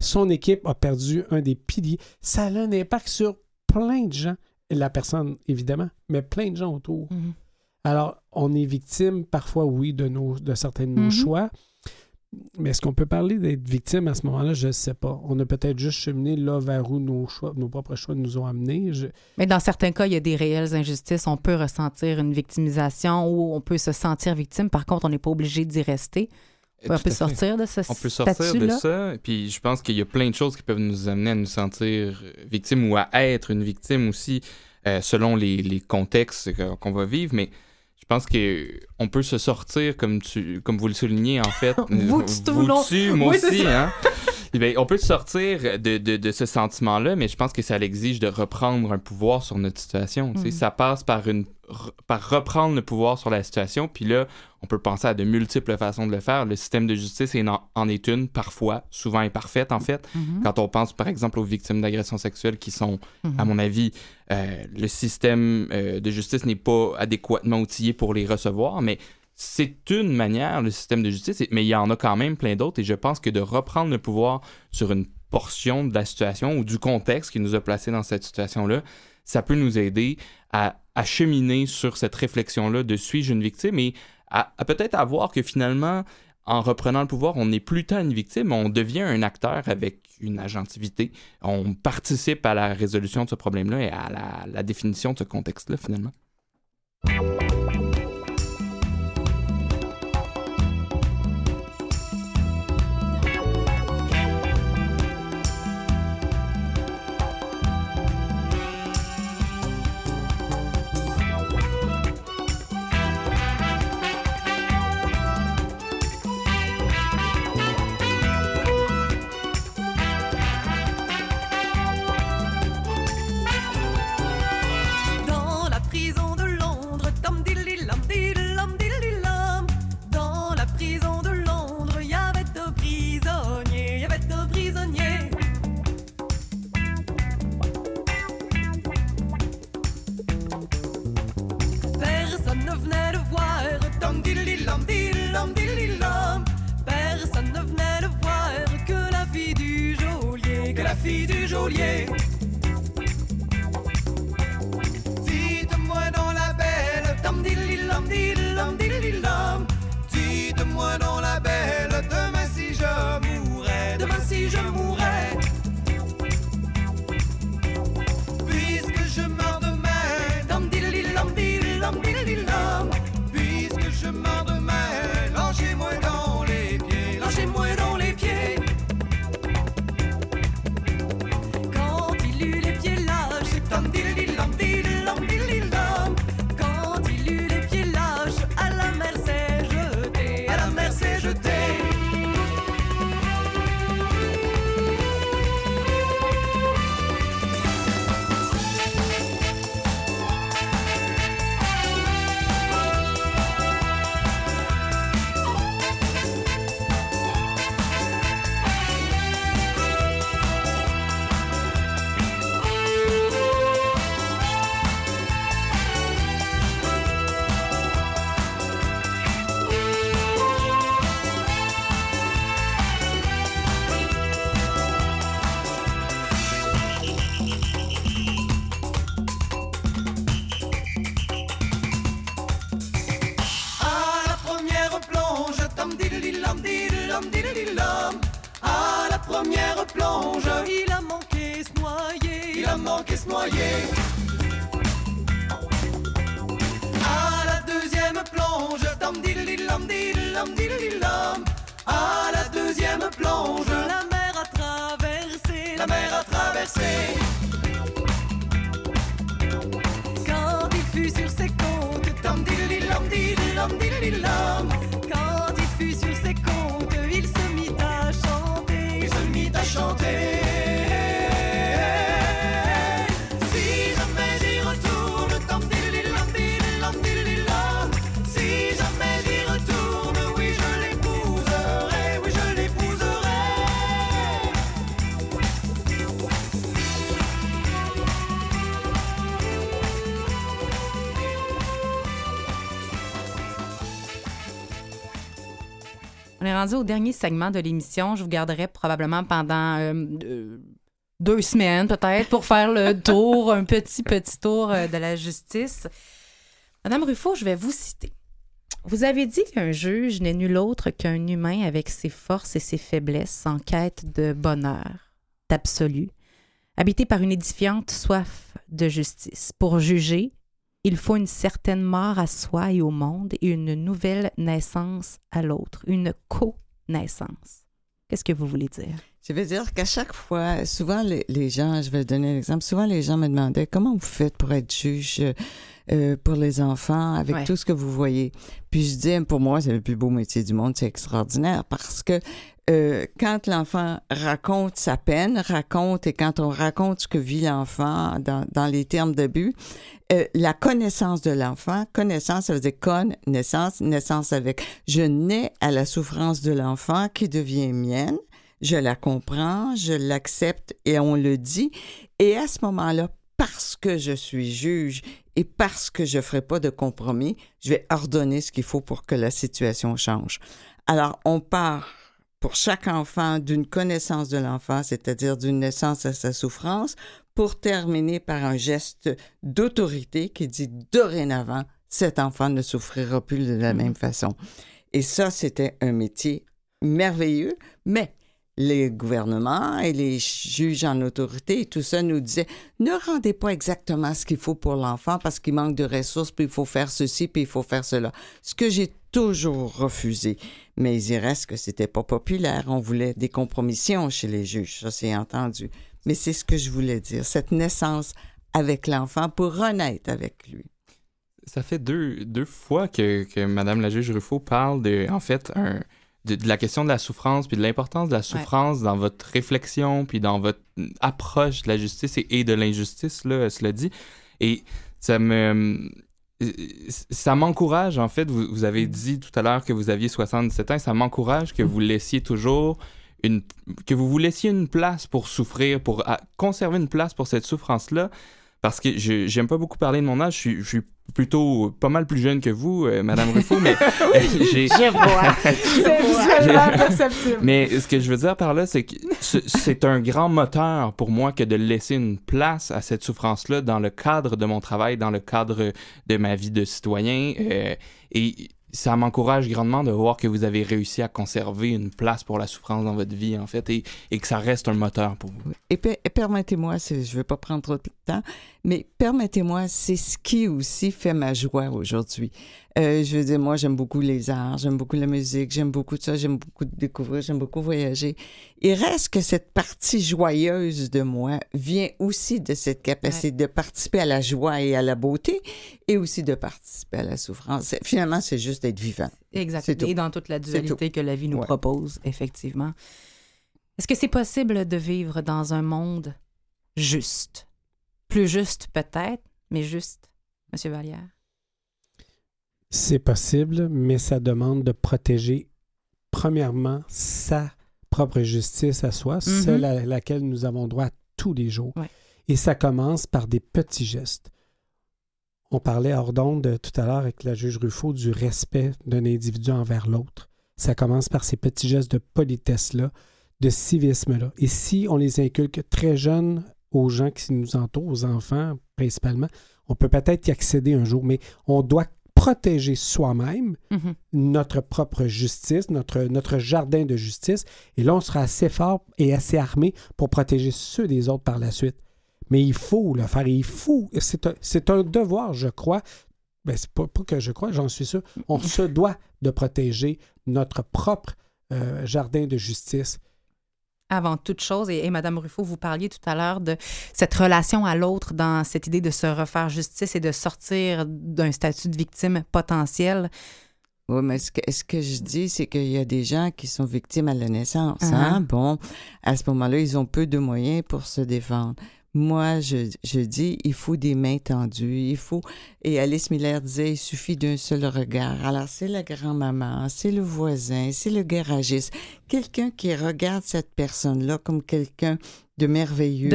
son équipe a perdu un des piliers. Ça a un impact sur plein de gens. La personne, évidemment, mais plein de gens autour. Mhm. Alors, on est victime parfois, oui, de, nos, de certains de nos Mhm. choix. Mais est-ce qu'on peut parler d'être victime à ce moment-là? Je ne sais pas. On a peut-être juste cheminé là vers où nos, choix, nos propres choix nous ont amenés. Je- Mais dans certains cas, il y a des réelles injustices. On peut ressentir une victimisation ou on peut se sentir victime. Par contre, on n'est pas obligé d'y rester. On peut sortir de ce On peut sortir de ça, puis je pense qu'il y a plein de choses qui peuvent nous amener à nous sentir victimes ou à être une victime aussi, euh, selon les, les contextes qu'on va vivre, mais pense que on peut se sortir, comme, tu, comme vous le soulignez, en fait. [laughs] Vous tu, tout vous tu, moi Oui, aussi, hein? Bien, on peut sortir de, de, de ce sentiment-là, mais je pense que ça l'exige de reprendre un pouvoir sur notre situation. Mhm. Ça passe par, une, par reprendre le pouvoir sur la situation, puis là, on peut penser à de multiples façons de le faire. Le système de justice en, en est une, parfois, souvent imparfaite en fait. Mhm. Quand on pense par exemple aux victimes d'agressions sexuelles qui sont, à mon avis, euh, le système euh, de justice n'est pas adéquatement outillé pour les recevoir, mais c'est une manière, le système de justice, mais il y en a quand même plein d'autres, et je pense que de reprendre le pouvoir sur une portion de la situation ou du contexte qui nous a placés dans cette situation-là, ça peut nous aider à, à cheminer sur cette réflexion-là de suis-je une victime et à, peut-être à voir que finalement, en reprenant le pouvoir, on n'est plus tant une victime, on devient un acteur avec une agentivité. On participe à la résolution de ce problème-là et à la définition de ce contexte-là, finalement. Rendu au dernier segment de l'émission. Je vous garderai probablement pendant euh, euh, deux semaines, peut-être, pour faire le [laughs] tour, un petit, petit tour euh, de la justice. Madame Ruffo, je vais vous citer. Vous avez dit qu'un juge n'est nul autre qu'un humain avec ses forces et ses faiblesses en quête de bonheur, d'absolu, habité par une édifiante soif de justice. Pour juger, il faut une certaine mort à soi et au monde et une nouvelle naissance à l'autre, une co-naissance. Qu'est-ce que vous voulez dire? Je veux dire qu'à chaque fois, souvent les, les gens, je vais donner un exemple, souvent les gens me demandaient comment vous faites pour être juge euh, pour les enfants avec Ouais. tout ce que vous voyez? Puis je dis, pour moi, c'est le plus beau métier du monde, c'est extraordinaire parce que euh, quand l'enfant raconte sa peine, raconte, et quand on raconte ce que vit l'enfant dans, dans les termes de but, euh, la connaissance de l'enfant, connaissance, ça veut dire con, naissance, naissance avec. Je nais à la souffrance de l'enfant qui devient mienne, je la comprends, je l'accepte et on le dit. Et à ce moment-là, parce que je suis juge et parce que je ne ferai pas de compromis, je vais ordonner ce qu'il faut pour que la situation change. Alors, on part pour chaque enfant d'une connaissance de l'enfant, c'est-à-dire d'une naissance à sa souffrance, pour terminer par un geste d'autorité qui dit dorénavant, cet enfant ne souffrira plus de la même façon. Et ça, c'était un métier merveilleux, mais les gouvernements et les juges en autorité et tout ça nous disaient ne rendez pas exactement ce qu'il faut pour l'enfant parce qu'il manque de ressources, puis il faut faire ceci, puis il faut faire cela. Ce que j'ai toujours refusé. Mais il reste que c'était pas populaire. On voulait des compromissions chez les juges. Ça, c'est entendu. Mais c'est ce que je voulais dire. Cette naissance avec l'enfant pour renaître avec lui. Ça fait deux, deux fois que, que Mme la juge Ruffo parle de, en fait, un, de, de la question de la souffrance, puis de l'importance de la souffrance dans votre réflexion, puis dans votre approche de la justice et, et de l'injustice, là, cela dit. Et ça me... Ça m'encourage, en fait, vous, avez dit tout à l'heure que vous aviez 77 ans, ça m'encourage que vous laissiez toujours une... que vous vous laissiez une place pour souffrir, pour conserver une place pour cette souffrance-là, parce que je j'aime pas beaucoup parler de mon âge, je suis, je suis plutôt pas mal plus jeune que vous, euh, Madame Ruffo, mais [laughs] euh, j'ai... Je vois. [laughs] C'est visuellement perceptible. Mais ce que je veux dire par là, c'est que ce- c'est un grand moteur pour moi que de laisser une place à cette souffrance-là dans le cadre de mon travail, dans le cadre de ma vie de citoyen. euh, et ça m'encourage grandement de voir que vous avez réussi à conserver une place pour la souffrance dans votre vie, en fait, et, que ça reste un moteur pour vous. Et, et permettez-moi, je ne vais pas prendre trop de temps, mais permettez-moi, c'est ce qui aussi fait ma joie aujourd'hui. Euh, je veux dire, moi, j'aime beaucoup les arts, j'aime beaucoup la musique, j'aime beaucoup ça, j'aime beaucoup découvrir, j'aime beaucoup voyager. Il reste que cette partie joyeuse de moi vient aussi de cette capacité de participer à la joie et à la beauté et aussi de participer à la souffrance. Finalement, c'est juste d'être vivant. C'est Exact. tout. Et dans toute la dualité que la vie nous Ouais. propose, effectivement. Est-ce que c'est possible de vivre dans un monde juste? Plus juste peut-être, mais juste, Monsieur Vallière? C'est possible, mais ça demande de protéger, premièrement, sa propre justice à soi, celle à laquelle nous avons droit tous les jours. Ouais. Et ça commence par des petits gestes. On parlait hors d'onde tout à l'heure avec la juge Ruffo du respect d'un individu envers l'autre. Ça commence par ces petits gestes de politesse-là, de civisme-là. Et si on les inculque très jeunes aux gens qui nous entourent, aux enfants principalement, on peut peut-être y accéder un jour, mais on doit protéger soi-même Mhm. notre propre justice, notre, notre jardin de justice. Et là, on sera assez fort et assez armé pour protéger ceux des autres par la suite. Mais il faut le faire. Il faut. C'est un, c'est un devoir, je crois. Ben, c'est pas, pas que je crois, j'en suis sûr. On se doit de protéger notre propre euh, jardin de justice. Avant toute chose, et, et Madame Ruffo, vous parliez tout à l'heure de cette relation à l'autre dans cette idée de se refaire justice et de sortir d'un statut de victime potentielle. Oui, mais ce que, ce que je dis, c'est qu'il y a des gens qui sont victimes à la naissance. Uh-huh. hein. Bon, à ce moment-là, ils ont peu de moyens pour se défendre. Moi, je, je dis, il faut des mains tendues, il faut... Et Alice Miller disait, il suffit d'un seul regard. Alors, c'est la grand-maman, c'est le voisin, c'est le garagiste. Quelqu'un qui regarde cette personne-là comme quelqu'un de merveilleux,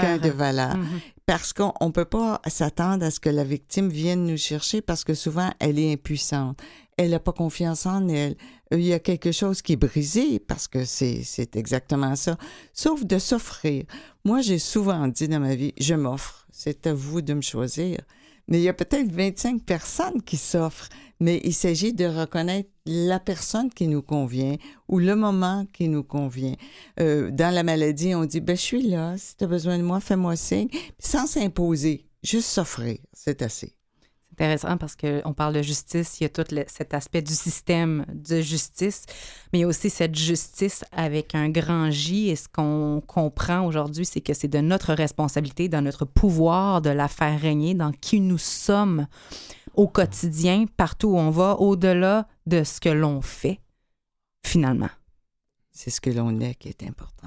quelqu'un de valeur Mhm. parce qu'on ne peut pas s'attendre à ce que la victime vienne nous chercher parce que souvent, elle est impuissante. Elle n'a pas confiance en elle. Il y a quelque chose qui est brisé parce que c'est c'est exactement ça. Sauf de s'offrir. Moi, j'ai souvent dit dans ma vie, je m'offre. C'est à vous de me choisir. Mais il y a peut-être 25 personnes qui s'offrent. Mais il s'agit de reconnaître la personne qui nous convient ou le moment qui nous convient. Euh, dans la maladie, on dit, ben, je suis là. Si tu as besoin de moi, fais-moi signe. Sans s'imposer. Juste s'offrir. C'est assez. Intéressant parce qu'on parle de justice, il y a tout le- cet aspect du système de justice, mais il y a aussi cette justice avec un grand J. Et ce qu'on comprend aujourd'hui, c'est que c'est de notre responsabilité, dans notre pouvoir de la faire régner, dans qui nous sommes au quotidien, partout où on va, au-delà de ce que l'on fait, finalement. C'est ce que l'on est qui est important.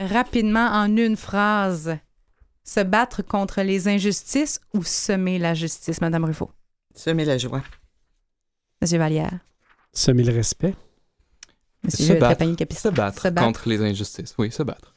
Rapidement, en une phrase, se battre contre les injustices ou semer la justice, Madame Ruffo? Semer la joie. Monsieur Vallière? Semer le respect. Monsieur Se battre. Trépanier-Capistre? Se battre Se battre. contre les injustices. Oui, se battre.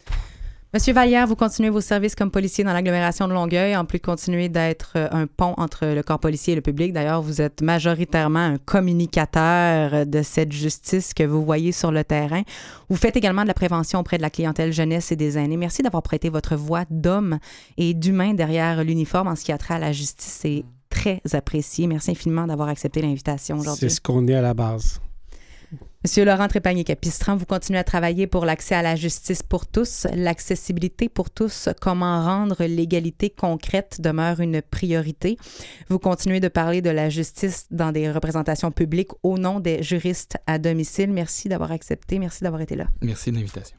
Monsieur Vallière, vous continuez vos services comme policier dans l'agglomération de Longueuil, en plus de continuer d'être euh, un pont entre le corps policier et le public. D'ailleurs, vous êtes majoritairement un communicateur de cette justice que vous voyez sur le terrain. Vous faites également de la prévention auprès de la clientèle jeunesse et des aînés. Merci d'avoir prêté votre voix d'homme et d'humain derrière l'uniforme en ce qui a trait à la justice. C'est très apprécié. Merci infiniment d'avoir accepté l'invitation C'est aujourd'hui. ce qu'on est à la base. Monsieur Laurent Trépanier-Capistran, vous continuez à travailler pour l'accès à la justice pour tous, l'accessibilité pour tous, comment rendre l'égalité concrète demeure une priorité. Vous continuez de parler de la justice dans des représentations publiques au nom des juristes à domicile. Merci d'avoir accepté, merci d'avoir été là. Merci de l'invitation.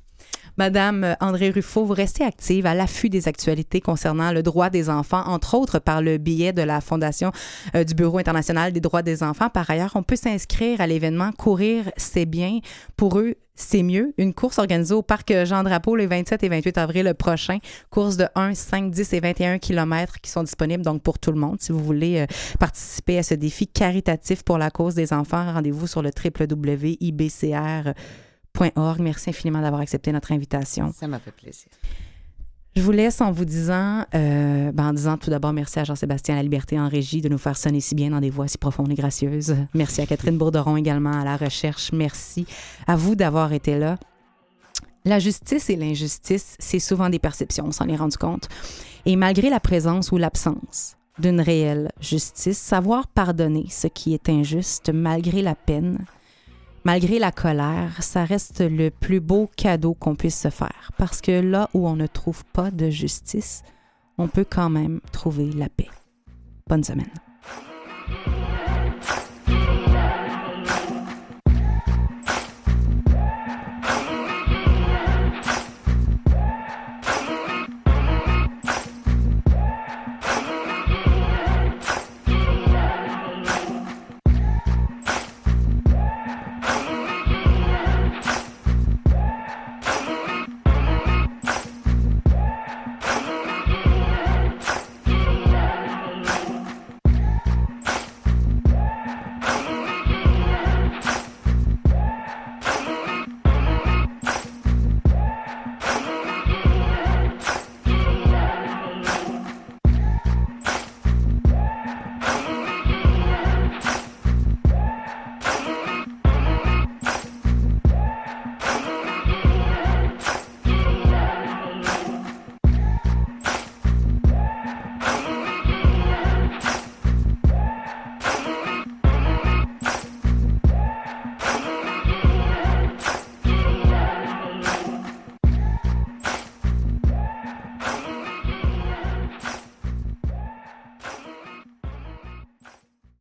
Madame André Ruffo, vous restez active à l'affût des actualités concernant le droit des enfants, entre autres par le biais de la Fondation euh, du Bureau international des droits des enfants. Par ailleurs, on peut s'inscrire à l'événement Courir, c'est bien. Pour eux, c'est mieux. Une course organisée au parc Jean-Drapeau les 27 et 28 avril prochain. Course de 1, 5, 10 et 21 km qui sont disponibles donc pour tout le monde. Si vous voulez euh, participer à ce défi caritatif pour la cause des enfants, rendez-vous sur le www.ibcr.org. Merci infiniment d'avoir accepté notre invitation. Ça m'a fait plaisir. Je vous laisse en vous disant, euh, ben, en disant tout d'abord merci à Jean-Sébastien La Liberté en régie de nous faire sonner si bien dans des voix si profondes et gracieuses. Merci à Catherine Bourderon également à la recherche. Merci à vous d'avoir été là. La justice et l'injustice, c'est souvent des perceptions, on s'en est rendu compte. Et malgré la présence ou l'absence d'une réelle justice, savoir pardonner ce qui est injuste malgré la peine, malgré la colère, ça reste le plus beau cadeau qu'on puisse se faire, parce que là où on ne trouve pas de justice, on peut quand même trouver la paix. Bonne semaine.